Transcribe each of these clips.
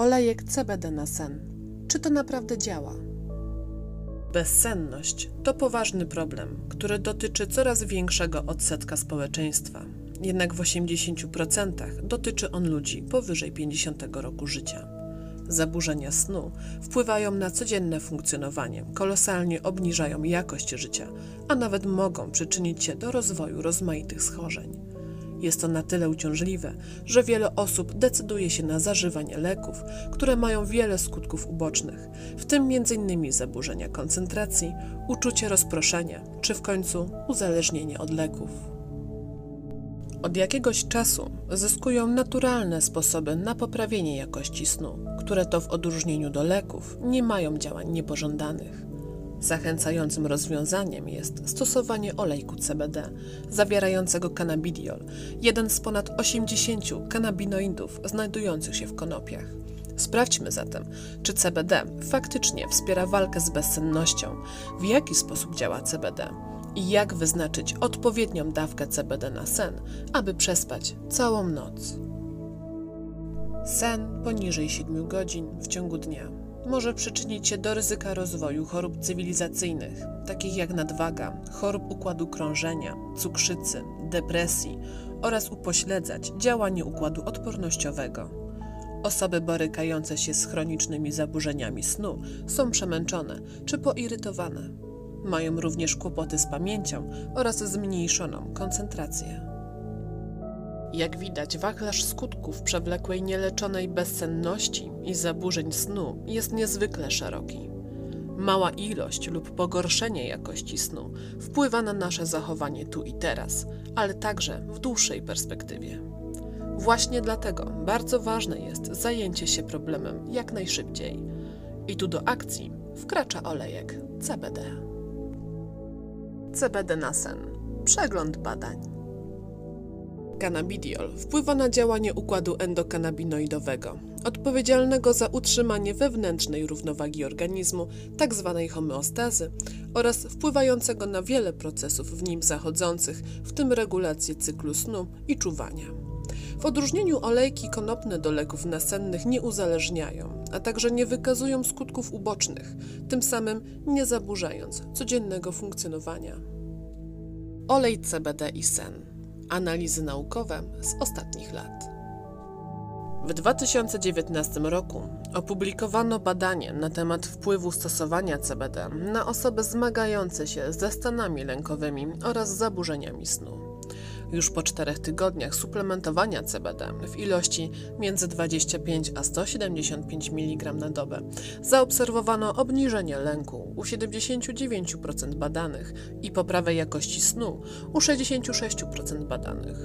Olejek CBD na sen. Czy to naprawdę działa? Bezsenność to poważny problem, który dotyczy coraz większego odsetka społeczeństwa. Jednak w 80% dotyczy on ludzi powyżej 50 roku życia. Zaburzenia snu wpływają na codzienne funkcjonowanie, kolosalnie obniżają jakość życia, a nawet mogą przyczynić się do rozwoju rozmaitych schorzeń. Jest to na tyle uciążliwe, że wiele osób decyduje się na zażywanie leków, które mają wiele skutków ubocznych, w tym m.in. zaburzenia koncentracji, uczucie rozproszenia, czy w końcu uzależnienie od leków. Od jakiegoś czasu zyskują naturalne sposoby na poprawienie jakości snu, które to w odróżnieniu do leków nie mają działań niepożądanych. Zachęcającym rozwiązaniem jest stosowanie olejku CBD zawierającego cannabidiol, jeden z ponad 80 kanabinoidów znajdujących się w konopiach. Sprawdźmy zatem, czy CBD faktycznie wspiera walkę z bezsennością, w jaki sposób działa CBD i jak wyznaczyć odpowiednią dawkę CBD na sen, aby przespać całą noc. Sen poniżej 7 godzin w ciągu dnia może przyczynić się do ryzyka rozwoju chorób cywilizacyjnych, takich jak nadwaga, chorób układu krążenia, cukrzycy, depresji oraz upośledzać działanie układu odpornościowego. Osoby borykające się z chronicznymi zaburzeniami snu są przemęczone czy poirytowane. Mają również kłopoty z pamięcią oraz zmniejszoną koncentrację. Jak widać, wachlarz skutków przewlekłej nieleczonej bezsenności i zaburzeń snu jest niezwykle szeroki. Mała ilość lub pogorszenie jakości snu wpływa na nasze zachowanie tu i teraz, ale także w dłuższej perspektywie. Właśnie dlatego bardzo ważne jest zajęcie się problemem jak najszybciej. I tu do akcji wkracza olejek CBD. CBD na sen. Przegląd badań. Cannabidiol wpływa na działanie układu endokannabinoidowego, odpowiedzialnego za utrzymanie wewnętrznej równowagi organizmu, tzw. Tak homeostazy, oraz wpływającego na wiele procesów w nim zachodzących, w tym regulację cyklu snu i czuwania. W odróżnieniu olejki konopne do leków nasennych nie uzależniają, a także nie wykazują skutków ubocznych, tym samym nie zaburzając codziennego funkcjonowania. Olej CBD i sen analizy naukowe z ostatnich lat. W 2019 roku opublikowano badanie na temat wpływu stosowania CBD na osoby zmagające się ze stanami lękowymi oraz zaburzeniami snu. Już po czterech tygodniach suplementowania CBD w ilości między 25 a 175 mg na dobę zaobserwowano obniżenie lęku u 79% badanych i poprawę jakości snu u 66% badanych.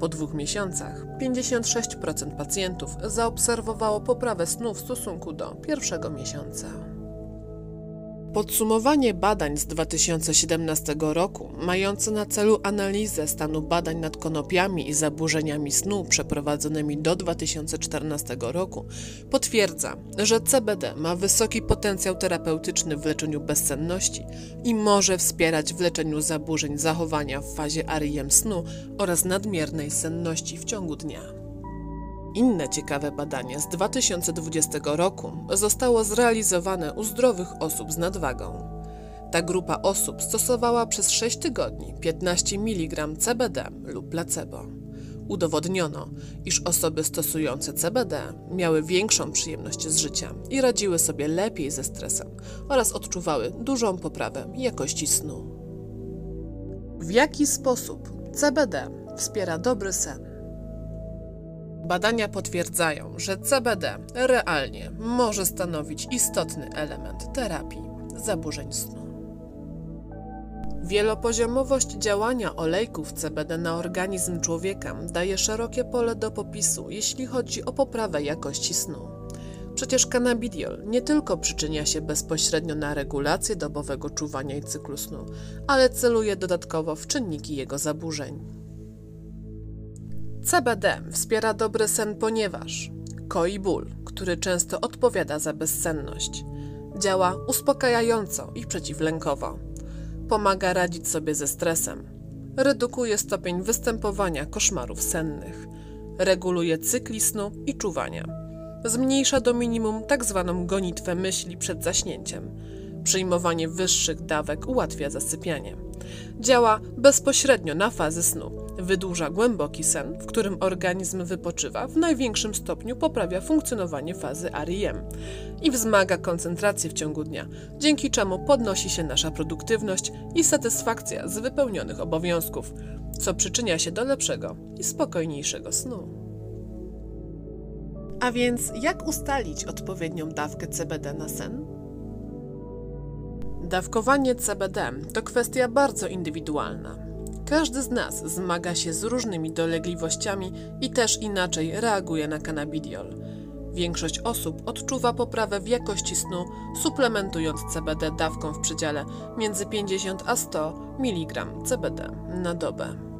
Po dwóch miesiącach 56% pacjentów zaobserwowało poprawę snu w stosunku do pierwszego miesiąca. Podsumowanie badań z 2017 roku, mające na celu analizę stanu badań nad konopiami i zaburzeniami snu przeprowadzonymi do 2014 roku, potwierdza, że CBD ma wysoki potencjał terapeutyczny w leczeniu bezsenności i może wspierać w leczeniu zaburzeń zachowania w fazie REM snu oraz nadmiernej senności w ciągu dnia. Inne ciekawe badanie z 2020 roku zostało zrealizowane u zdrowych osób z nadwagą. Ta grupa osób stosowała przez 6 tygodni 15 mg CBD lub placebo. Udowodniono, iż osoby stosujące CBD miały większą przyjemność z życia i radziły sobie lepiej ze stresem oraz odczuwały dużą poprawę jakości snu. W jaki sposób CBD wspiera dobry sen? Badania potwierdzają, że CBD realnie może stanowić istotny element terapii zaburzeń snu. Wielopoziomowość działania olejków CBD na organizm człowieka daje szerokie pole do popisu, jeśli chodzi o poprawę jakości snu. Przecież cannabidiol nie tylko przyczynia się bezpośrednio na regulację dobowego czuwania i cyklu snu, ale celuje dodatkowo w czynniki jego zaburzeń. CBD wspiera dobry sen, ponieważ koi ból, który często odpowiada za bezsenność. Działa uspokajająco i przeciwlękowo. Pomaga radzić sobie ze stresem. Redukuje stopień występowania koszmarów sennych. Reguluje cykli snu i czuwania. zmniejsza do minimum tzw. Tak gonitwę myśli przed zaśnięciem. Przyjmowanie wyższych dawek ułatwia zasypianie. Działa bezpośrednio na fazy snu. Wydłuża głęboki sen, w którym organizm wypoczywa, w największym stopniu poprawia funkcjonowanie fazy REM i wzmaga koncentrację w ciągu dnia, dzięki czemu podnosi się nasza produktywność i satysfakcja z wypełnionych obowiązków, co przyczynia się do lepszego i spokojniejszego snu. A więc jak ustalić odpowiednią dawkę CBD na sen? Dawkowanie CBD to kwestia bardzo indywidualna. Każdy z nas zmaga się z różnymi dolegliwościami i też inaczej reaguje na cannabidiol. Większość osób odczuwa poprawę w jakości snu, suplementując CBD dawką w przedziale między 50 a 100 mg CBD na dobę.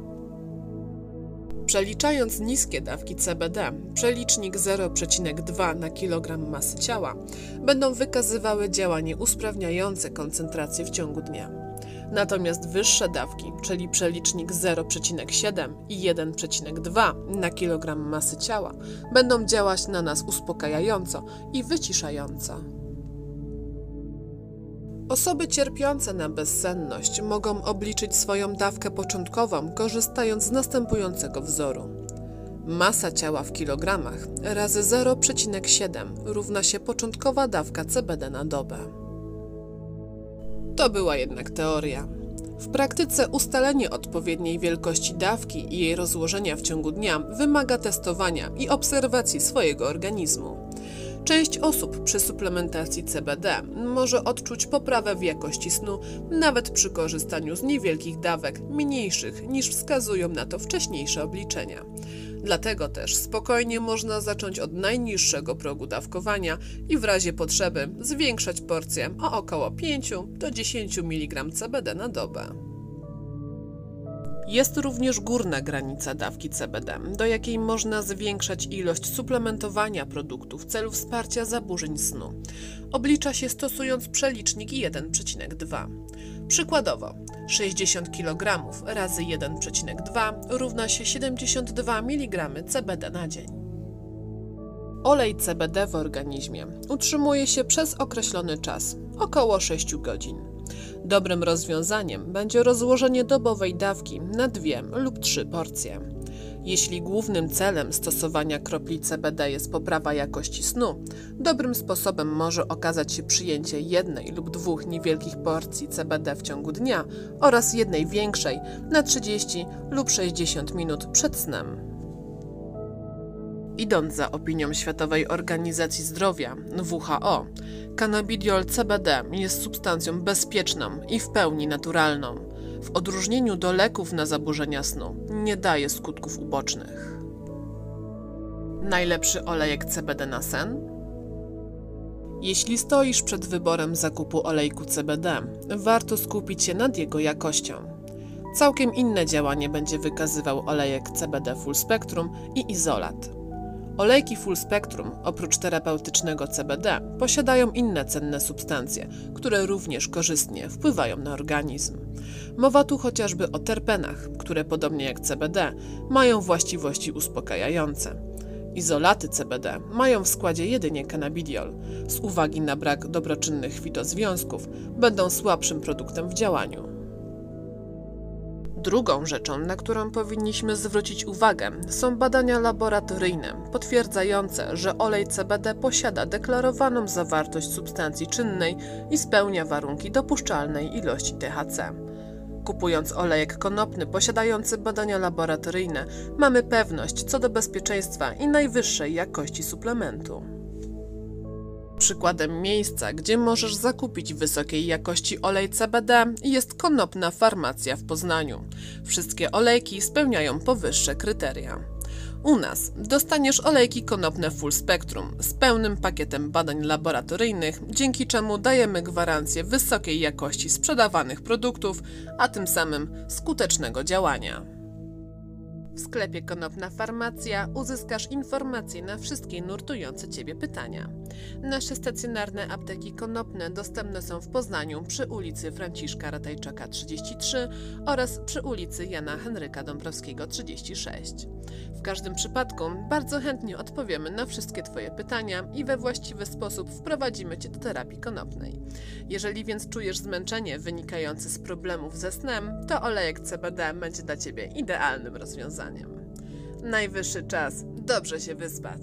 Przeliczając niskie dawki CBD, przelicznik 0,2 na kilogram masy ciała, będą wykazywały działanie usprawniające koncentrację w ciągu dnia. Natomiast wyższe dawki, czyli przelicznik 0,7 i 1,2 na kilogram masy ciała, będą działać na nas uspokajająco i wyciszająco. Osoby cierpiące na bezsenność mogą obliczyć swoją dawkę początkową, korzystając z następującego wzoru. Masa ciała w kilogramach razy 0,7 równa się początkowa dawka CBD na dobę. To była jednak teoria. W praktyce ustalenie odpowiedniej wielkości dawki i jej rozłożenia w ciągu dnia wymaga testowania i obserwacji swojego organizmu. Część osób przy suplementacji CBD może odczuć poprawę w jakości snu, nawet przy korzystaniu z niewielkich dawek, mniejszych niż wskazują na to wcześniejsze obliczenia. Dlatego też spokojnie można zacząć od najniższego progu dawkowania i w razie potrzeby zwiększać porcję o około 5 do 10 mg CBD na dobę. Jest również górna granica dawki CBD, do jakiej można zwiększać ilość suplementowania produktu w celu wsparcia zaburzeń snu. Oblicza się stosując przelicznik 1,2. Przykładowo, 60 kg razy 1,2 równa się 72 mg CBD na dzień. Olej CBD w organizmie utrzymuje się przez określony czas, około 6 godzin. Dobrym rozwiązaniem będzie rozłożenie dobowej dawki na dwie lub trzy porcje. Jeśli głównym celem stosowania kropli CBD jest poprawa jakości snu, dobrym sposobem może okazać się przyjęcie jednej lub dwóch niewielkich porcji CBD w ciągu dnia oraz jednej większej na 30 lub 60 minut przed snem. Idąc za opinią Światowej Organizacji Zdrowia WHO, cannabidiol CBD jest substancją bezpieczną i w pełni naturalną. W odróżnieniu do leków na zaburzenia snu nie daje skutków ubocznych. Najlepszy olejek CBD na sen? Jeśli stoisz przed wyborem zakupu olejku CBD, warto skupić się nad jego jakością. Całkiem inne działanie będzie wykazywał olejek CBD Full Spectrum i izolat. Olejki full spectrum, oprócz terapeutycznego CBD, posiadają inne cenne substancje, które również korzystnie wpływają na organizm. Mowa tu chociażby o terpenach, które podobnie jak CBD mają właściwości uspokajające. Izolaty CBD mają w składzie jedynie cannabidiol. Z uwagi na brak dobroczynnych fitozwiązków będą słabszym produktem w działaniu. Drugą rzeczą, na którą powinniśmy zwrócić uwagę, są badania laboratoryjne potwierdzające, że olej CBD posiada deklarowaną zawartość substancji czynnej i spełnia warunki dopuszczalnej ilości THC. Kupując olejek konopny posiadający badania laboratoryjne, mamy pewność co do bezpieczeństwa i najwyższej jakości suplementu. Przykładem miejsca, gdzie możesz zakupić wysokiej jakości olej CBD jest konopna farmacja w Poznaniu. Wszystkie olejki spełniają powyższe kryteria. U nas dostaniesz olejki konopne full spectrum z pełnym pakietem badań laboratoryjnych, dzięki czemu dajemy gwarancję wysokiej jakości sprzedawanych produktów, a tym samym skutecznego działania. W sklepie Konopna Farmacja uzyskasz informacje na wszystkie nurtujące Ciebie pytania. Nasze stacjonarne apteki konopne dostępne są w Poznaniu przy ulicy Franciszka Ratajczaka 33 oraz przy ulicy Jana Henryka Dąbrowskiego 36. W każdym przypadku bardzo chętnie odpowiemy na wszystkie Twoje pytania i we właściwy sposób wprowadzimy Cię do terapii konopnej. Jeżeli więc czujesz zmęczenie wynikające z problemów ze snem, to olejek CBD będzie dla Ciebie idealnym Najwyższy czas dobrze się wyspać.